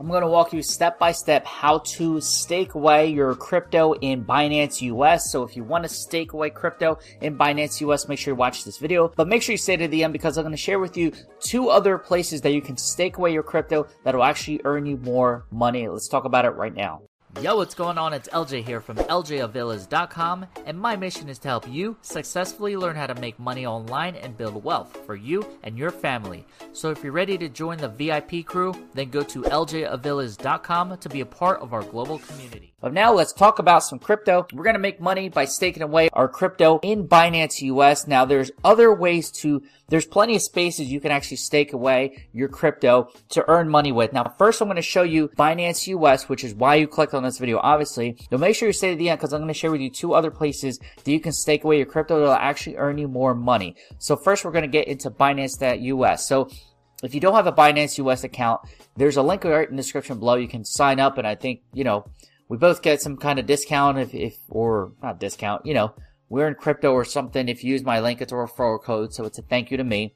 I'm going to walk you step by step how to stake away your crypto in Binance US. So if you want to stake away crypto in Binance US, make sure you watch this video, but make sure you stay to the end because I'm going to share with you two other places that you can stake away your crypto that will actually earn you more money. Let's talk about it right now. Yo, what's going on? It's LJ here from LJAvillas.com, and my mission is to help you successfully learn how to make money online and build wealth for you and your family. So if you're ready to join the VIP crew, then go to LJAvillas.com to be a part of our global community. But now let's talk about some crypto. We're going to make money by staking away our crypto in Binance US. Now there's other ways to, there's plenty of spaces you can actually stake away your crypto to earn money with. Now first I'm going to show you Binance US, which is why you clicked on this video, obviously. But make sure you stay to the end because I'm going to share with you two other places that you can stake away your crypto that will actually earn you more money. So first we're going to get into Binance.us. So if you don't have a Binance US account, there's a link right in the description below. You can sign up and I think, you know, we both get some kind of discount if, if, or not discount, you know, we're in crypto or something. If you use my link, it's a referral code. So it's a thank you to me.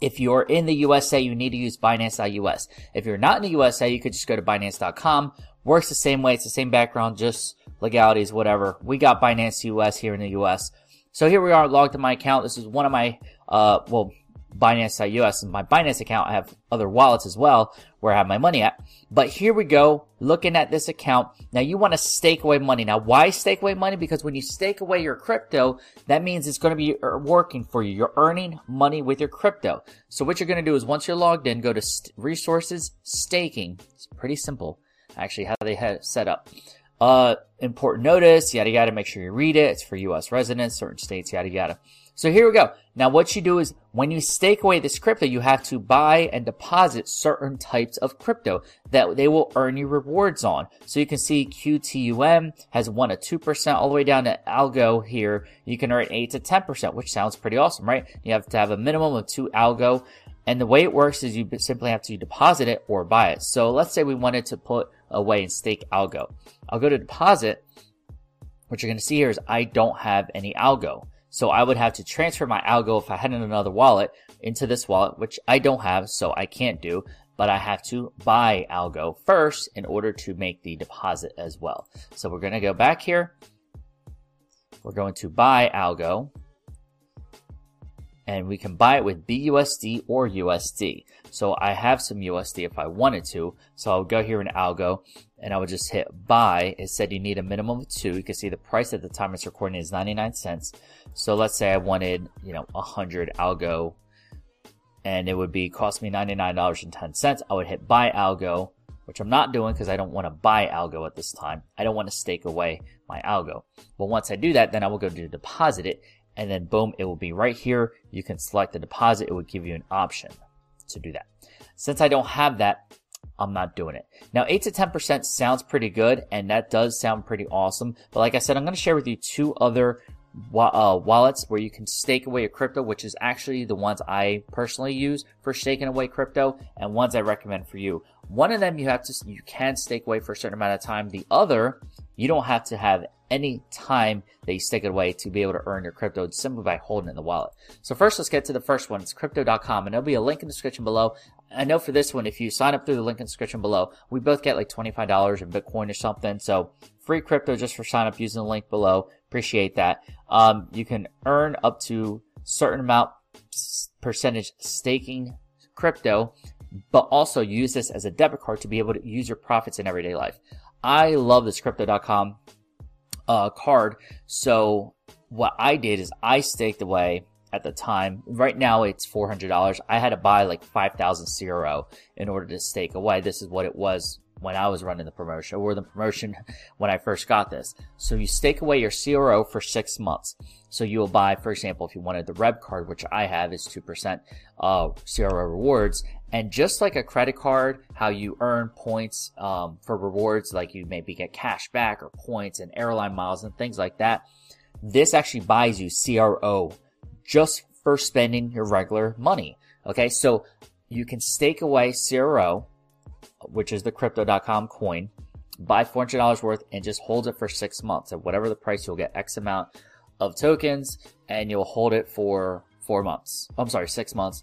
If you're in the USA, you need to use Binance.us. If you're not in the USA, you could just go to Binance.com. Works the same way. It's the same background, just legalities, whatever. We got Binance US here in the US. So here we are logged in my account. This is one of my, uh, well, Binance.us and my Binance account. I have other wallets as well where I have my money at. But here we go, looking at this account. Now you want to stake away money. Now why stake away money? Because when you stake away your crypto, that means it's going to be er, working for you. You're earning money with your crypto. So what you're going to do is once you're logged in, go to st- resources, staking. It's pretty simple. Actually, how they have set up. Uh, important notice, yada yada, make sure you read it. It's for US residents, certain states, yada yada. So here we go. Now what you do is when you stake away this crypto, you have to buy and deposit certain types of crypto that they will earn you rewards on. So you can see QTUM has 1 to 2% all the way down to Algo here. You can earn 8 to 10%, which sounds pretty awesome, right? You have to have a minimum of 2 Algo. And the way it works is you simply have to deposit it or buy it. So let's say we wanted to put away and stake Algo. I'll go to deposit. What you're going to see here is I don't have any Algo. So I would have to transfer my algo if I had in another wallet into this wallet, which I don't have, so I can't do, but I have to buy algo first in order to make the deposit as well. So we're going to go back here. We're going to buy algo and we can buy it with BUSD or USD. So I have some USD if I wanted to. So I'll go here in Algo and I would just hit buy. It said you need a minimum of two. You can see the price at the time it's recording is 99 cents. So let's say I wanted, you know, 100 Algo and it would be cost me $99.10. I would hit buy Algo, which I'm not doing because I don't want to buy Algo at this time. I don't want to stake away my Algo. But once I do that, then I will go to deposit it and then boom, it will be right here. You can select the deposit. It would give you an option to do that. Since I don't have that, I'm not doing it. Now, 8 to 10% sounds pretty good, and that does sound pretty awesome. But like I said, I'm going to share with you two other uh, wallets where you can stake away your crypto, which is actually the ones I personally use for staking away crypto and ones I recommend for you. One of them you have to, you can stake away for a certain amount of time. The other, you don't have to have any time that you stake it away to be able to earn your crypto simply by holding it in the wallet. So first, let's get to the first one. It's crypto.com and there'll be a link in the description below. I know for this one, if you sign up through the link in the description below, we both get like $25 in Bitcoin or something. So free crypto just for sign up using the link below. Appreciate that. Um, you can earn up to certain amount percentage staking crypto, but also use this as a debit card to be able to use your profits in everyday life. I love this crypto.com uh, card. So what I did is I staked away at the time. Right now it's $400. I had to buy like 5,000 CRO in order to stake away. This is what it was when I was running the promotion or the promotion when I first got this. So you stake away your CRO for six months. So you will buy, for example, if you wanted the Reb card, which I have is 2%, uh, CRO rewards. And just like a credit card, how you earn points, um, for rewards, like you maybe get cash back or points and airline miles and things like that. This actually buys you CRO just for spending your regular money. Okay. So you can stake away CRO which is the crypto.com coin, buy $400 worth and just hold it for six months. At whatever the price, you'll get X amount of tokens and you'll hold it for four months. I'm sorry, six months.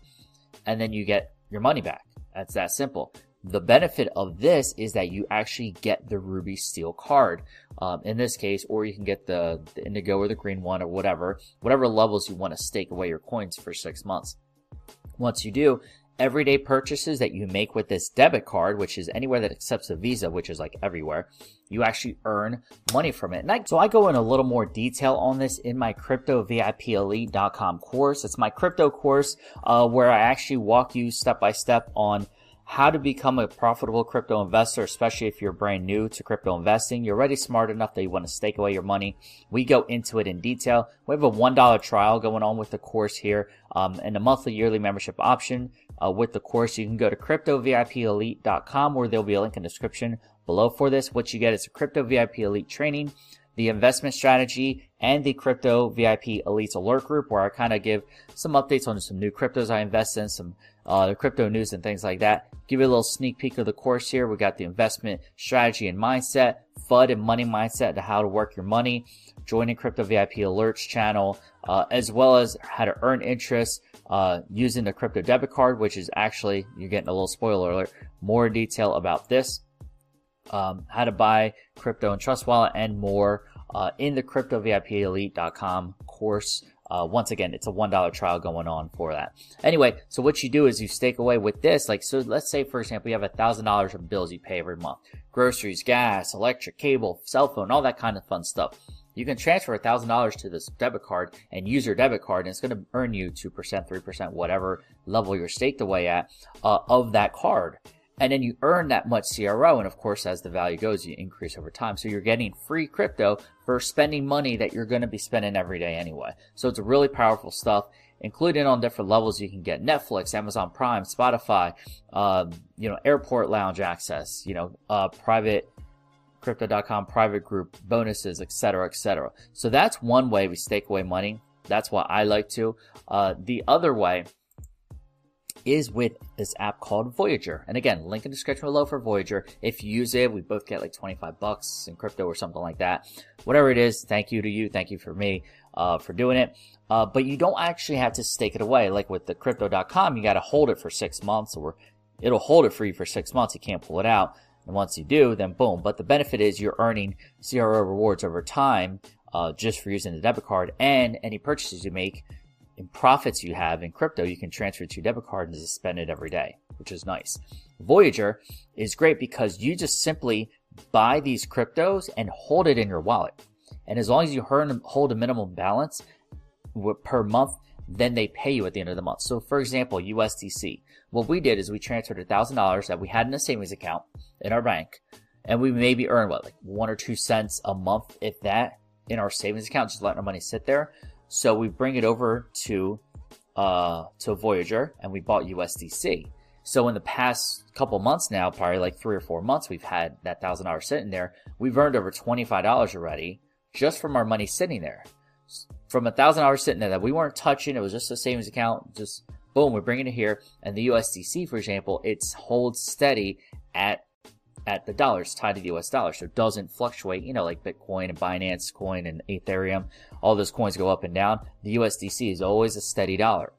And then you get your money back. That's that simple. The benefit of this is that you actually get the Ruby Steel card um, in this case, or you can get the, the Indigo or the green one or whatever, whatever levels you want to stake away your coins for six months. Once you do, everyday purchases that you make with this debit card, which is anywhere that accepts a Visa, which is like everywhere, you actually earn money from it. And I, so I go in a little more detail on this in my cryptovipelite.com course. It's my crypto course, uh, where I actually walk you step by step on how to become a profitable crypto investor, especially if you're brand new to crypto investing. You're already smart enough that you want to stake away your money. We go into it in detail. We have a $1 trial going on with the course here, um, and a monthly yearly membership option uh, with the course. You can go to cryptovipelite.com where there'll be a link in the description below for this. What you get is a crypto VIP elite training, the investment strategy, and the crypto VIP elites alert group where I kind of give some updates on some new cryptos I invest in, some uh, the crypto news and things like that. Give you a little sneak peek of the course here. We got the investment strategy and mindset, FUD and money mindset to how to work your money, joining crypto VIP alerts channel, uh, as well as how to earn interest uh, using the crypto debit card, which is actually, you're getting a little spoiler alert, more detail about this, um, how to buy crypto and trust wallet and more uh, in the cryptovipelite.com course. Uh, once again, it's a $1 trial going on for that. Anyway, so what you do is you stake away with this. Like, so let's say, for example, you have $1,000 of bills you pay every month. Groceries, gas, electric, cable, cell phone, all that kind of fun stuff. You can transfer $1,000 to this debit card and use your debit card, and it's going to earn you 2%, 3%, whatever level you're staked away at uh, of that card and then you earn that much CRO. And of course, as the value goes, you increase over time. So you're getting free crypto for spending money that you're going to be spending every day anyway. So it's a really powerful stuff. Including on different levels, you can get Netflix, Amazon Prime, Spotify, um, you know, airport lounge access, you know, uh, private crypto.com private group bonuses, etc., etc. So that's one way we stake away money. That's what I like to. Uh, the other way is with this app called Voyager. And again, link in the description below for Voyager. If you use it, we both get like 25 bucks in crypto or something like that. Whatever it is, thank you to you. Thank you for me, uh, for doing it. Uh, but you don't actually have to stake it away. Like with the crypto.com, you got to hold it for six months or it'll hold it for you for six months. You can't pull it out. And once you do, then boom. But the benefit is you're earning CRO rewards over time, uh, just for using the debit card and any purchases you make in profits you have in crypto, you can transfer to your debit card and just spend it every day, which is nice. Voyager is great because you just simply buy these cryptos and hold it in your wallet. And as long as you hold a minimum balance per month, then they pay you at the end of the month. So for example, USDC. What we did is we transferred $1,000 that we had in a savings account in our bank and we maybe earn what, like one or two cents a month, if that, in our savings account, just letting our money sit there. So we bring it over to uh, to Voyager and we bought USDC. So in the past couple months now, probably like three or four months, we've had that thousand dollars sitting there. We've earned over twenty five dollars already just from our money sitting there. From a thousand dollars sitting there that we weren't touching, it was just a savings account. Just boom, we're bringing it here. And the USDC, for example, it's holds steady at at the dollars tied to the US dollar. So it doesn't fluctuate, you know, like Bitcoin and Binance coin and Ethereum. All those coins go up and down. The USDC is always a steady dollar.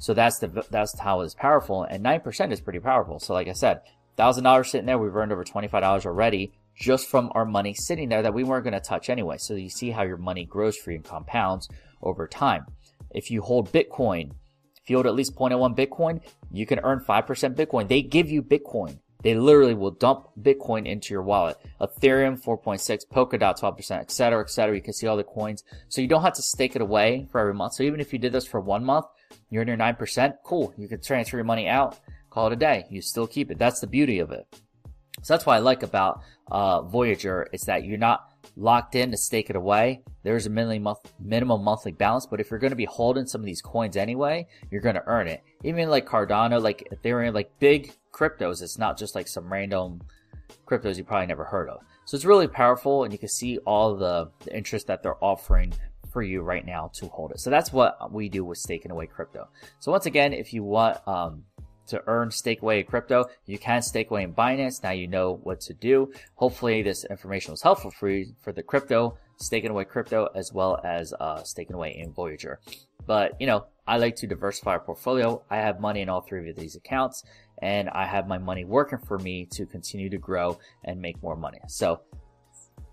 So that's the, that's how it's powerful. And 9% is pretty powerful. So like I said, thousand dollars sitting there, we've earned over $25 already just from our money sitting there that we weren't going to touch anyway. So you see how your money grows for you and compounds over time. If you hold Bitcoin, if you hold at least 0.01 Bitcoin, you can earn 5% Bitcoin. They give you Bitcoin. They literally will dump Bitcoin into your wallet. Ethereum 4.6, Polkadot 12%, etc., etc. You can see all the coins. So you don't have to stake it away for every month. So even if you did this for one month, you're in your 9%, cool. You can transfer your money out, call it a day. You still keep it. That's the beauty of it. So that's what I like about uh, Voyager is that you're not locked in to stake it away. There's a minimum, monthly balance, but if you're going to be holding some of these coins anyway, you're going to earn it. Even like Cardano, like Ethereum, like big cryptos. It's not just like some random cryptos you probably never heard of. So it's really powerful and you can see all the, the interest that they're offering for you right now to hold it. So that's what we do with staking away crypto. So once again, if you want um, to earn stake away crypto, you can stake away in Binance. Now you know what to do. Hopefully this information was helpful for you for the crypto, staking away crypto, as well as uh, staking away in Voyager. But, you know, I like to diversify our portfolio. I have money in all three of these accounts and I have my money working for me to continue to grow and make more money. So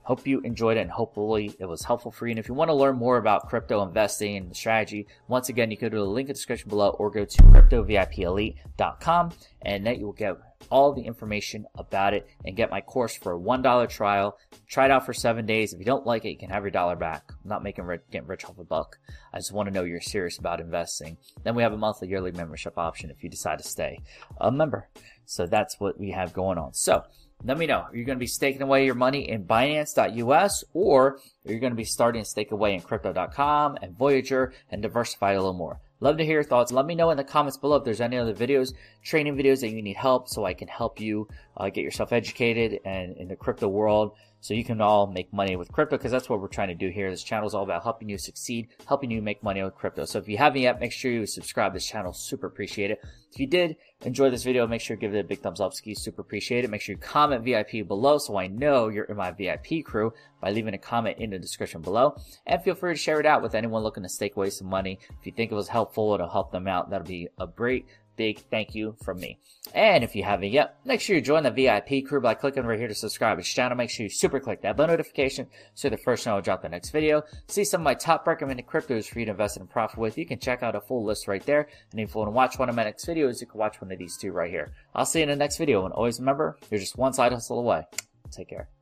Hope you enjoyed it and hopefully it was helpful for you. And if you want to learn more about crypto investing and strategy, once again, you can go to the link in the description below or go to cryptovipelite.com and that you will get all the information about it and get my course for a $1 trial. Try it out for seven days. If you don't like it, you can have your dollar back. I'm not making rich, getting rich off a buck. I just want to know you're serious about investing. Then we have a monthly yearly membership option if you decide to stay a member. So that's what we have going on. So let me know. Are you going to be staking away your money in Binance.us or are you going to be starting to stake away in Crypto.com and Voyager and diversify a little more? Love to hear your thoughts. Let me know in the comments below if there's any other videos, training videos that you need help so I can help you uh, get yourself educated and in the crypto world so you can all make money with crypto because that's what we're trying to do here. This channel is all about helping you succeed, helping you make money with crypto. So if you haven't yet, make sure you subscribe to this channel. Super appreciate it. If you did enjoy this video, make sure you give it a big thumbs up. Ski, super appreciate it. Make sure you comment VIP below so I know you're in my VIP crew by leaving a comment in the description below. And feel free to share it out with anyone looking to stake away some money. If you think it was helpful, it'll help them out. That'll be a great big thank you from me. And if you haven't yet, make sure you join the VIP crew by clicking right here to subscribe to this channel. Make sure you super click that bell notification so the first time I drop the next video. See some of my top recommended cryptos for you to invest in profit with. You can check out a full list right there. And if you want to watch one of my next videos, you can watch one of these two right here. I'll see you in the next video. And always remember, you're just one side hustle away. Take care.